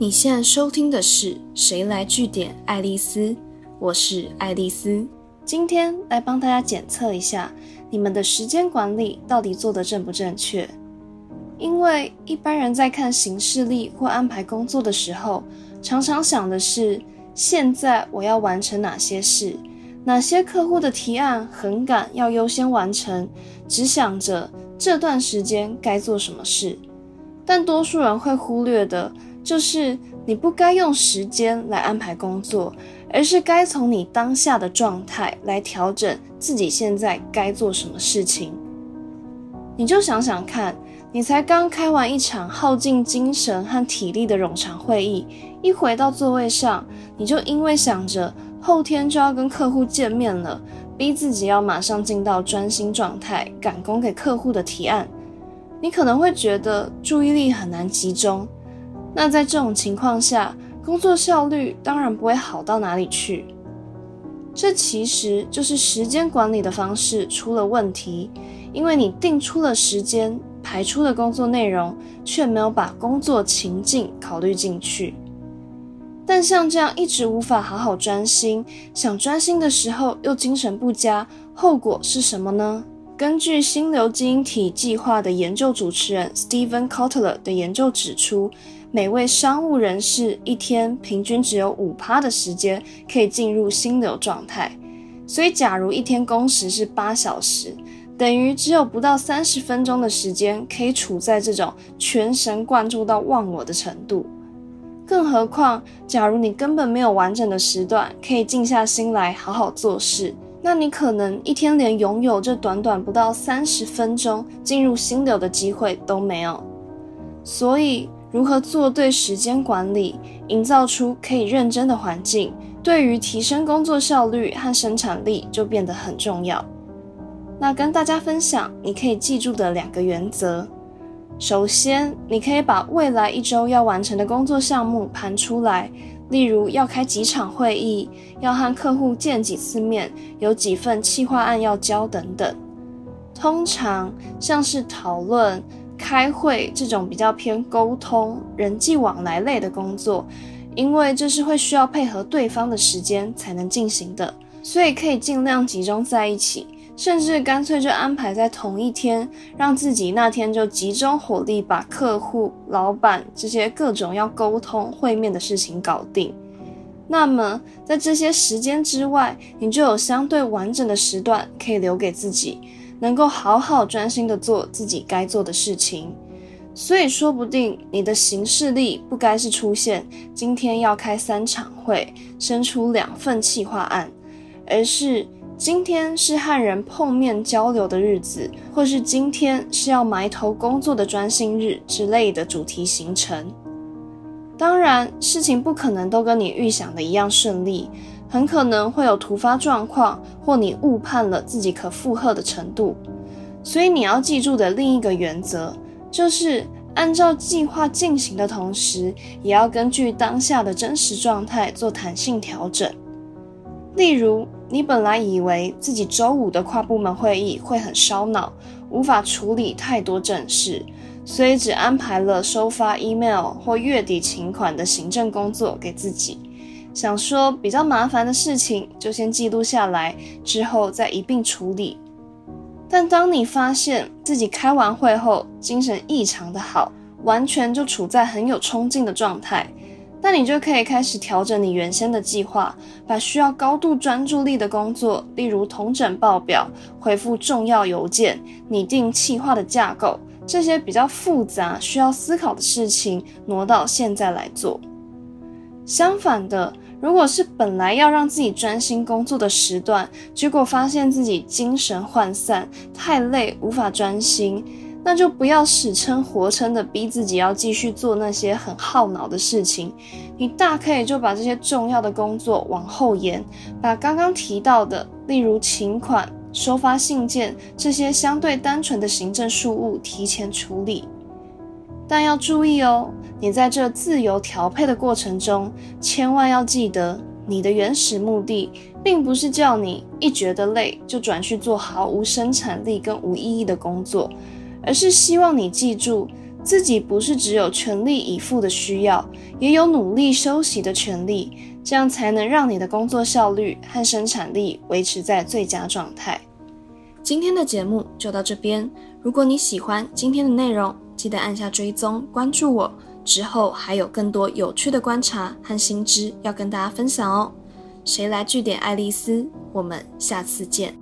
你现在收听的是《谁来据点爱丽丝》，我是爱丽丝。今天来帮大家检测一下你们的时间管理到底做得正不正确。因为一般人在看行事历或安排工作的时候，常常想的是现在我要完成哪些事，哪些客户的提案很赶要优先完成，只想着这段时间该做什么事。但多数人会忽略的。就是你不该用时间来安排工作，而是该从你当下的状态来调整自己现在该做什么事情。你就想想看，你才刚开完一场耗尽精神和体力的冗长会议，一回到座位上，你就因为想着后天就要跟客户见面了，逼自己要马上进到专心状态，赶工给客户的提案，你可能会觉得注意力很难集中。那在这种情况下，工作效率当然不会好到哪里去。这其实就是时间管理的方式出了问题，因为你定出了时间，排出了工作内容，却没有把工作情境考虑进去。但像这样一直无法好好专心，想专心的时候又精神不佳，后果是什么呢？根据心流基因体计划的研究主持人 Steven Kotler 的研究指出。每位商务人士一天平均只有五趴的时间可以进入心流状态，所以假如一天工时是八小时，等于只有不到三十分钟的时间可以处在这种全神贯注到忘我的程度。更何况，假如你根本没有完整的时段可以静下心来好好做事，那你可能一天连拥有这短短不到三十分钟进入心流的机会都没有。所以。如何做对时间管理，营造出可以认真的环境，对于提升工作效率和生产力就变得很重要。那跟大家分享你可以记住的两个原则：首先，你可以把未来一周要完成的工作项目盘出来，例如要开几场会议，要和客户见几次面，有几份企划案要交等等。通常像是讨论。开会这种比较偏沟通、人际往来类的工作，因为这是会需要配合对方的时间才能进行的，所以可以尽量集中在一起，甚至干脆就安排在同一天，让自己那天就集中火力把客户、老板这些各种要沟通会面的事情搞定。那么在这些时间之外，你就有相对完整的时段可以留给自己。能够好好专心的做自己该做的事情，所以说不定你的行事力不该是出现今天要开三场会，生出两份企划案，而是今天是和人碰面交流的日子，或是今天是要埋头工作的专心日之类的主题行程。当然，事情不可能都跟你预想的一样顺利。很可能会有突发状况，或你误判了自己可负荷的程度。所以你要记住的另一个原则，就是按照计划进行的同时，也要根据当下的真实状态做弹性调整。例如，你本来以为自己周五的跨部门会议会很烧脑，无法处理太多正事，所以只安排了收发 email 或月底请款的行政工作给自己。想说比较麻烦的事情就先记录下来，之后再一并处理。但当你发现自己开完会后精神异常的好，完全就处在很有冲劲的状态，那你就可以开始调整你原先的计划，把需要高度专注力的工作，例如统整报表、回复重要邮件、拟定企划的架构这些比较复杂需要思考的事情，挪到现在来做。相反的，如果是本来要让自己专心工作的时段，结果发现自己精神涣散、太累无法专心，那就不要死撑活撑的逼自己要继续做那些很耗脑的事情。你大可以就把这些重要的工作往后延，把刚刚提到的，例如请款、收发信件这些相对单纯的行政事务提前处理。但要注意哦，你在这自由调配的过程中，千万要记得，你的原始目的并不是叫你一觉得累就转去做毫无生产力跟无意义的工作，而是希望你记住，自己不是只有全力以赴的需要，也有努力休息的权利，这样才能让你的工作效率和生产力维持在最佳状态。今天的节目就到这边，如果你喜欢今天的内容，记得按下追踪关注我，之后还有更多有趣的观察和新知要跟大家分享哦。谁来据点爱丽丝？我们下次见。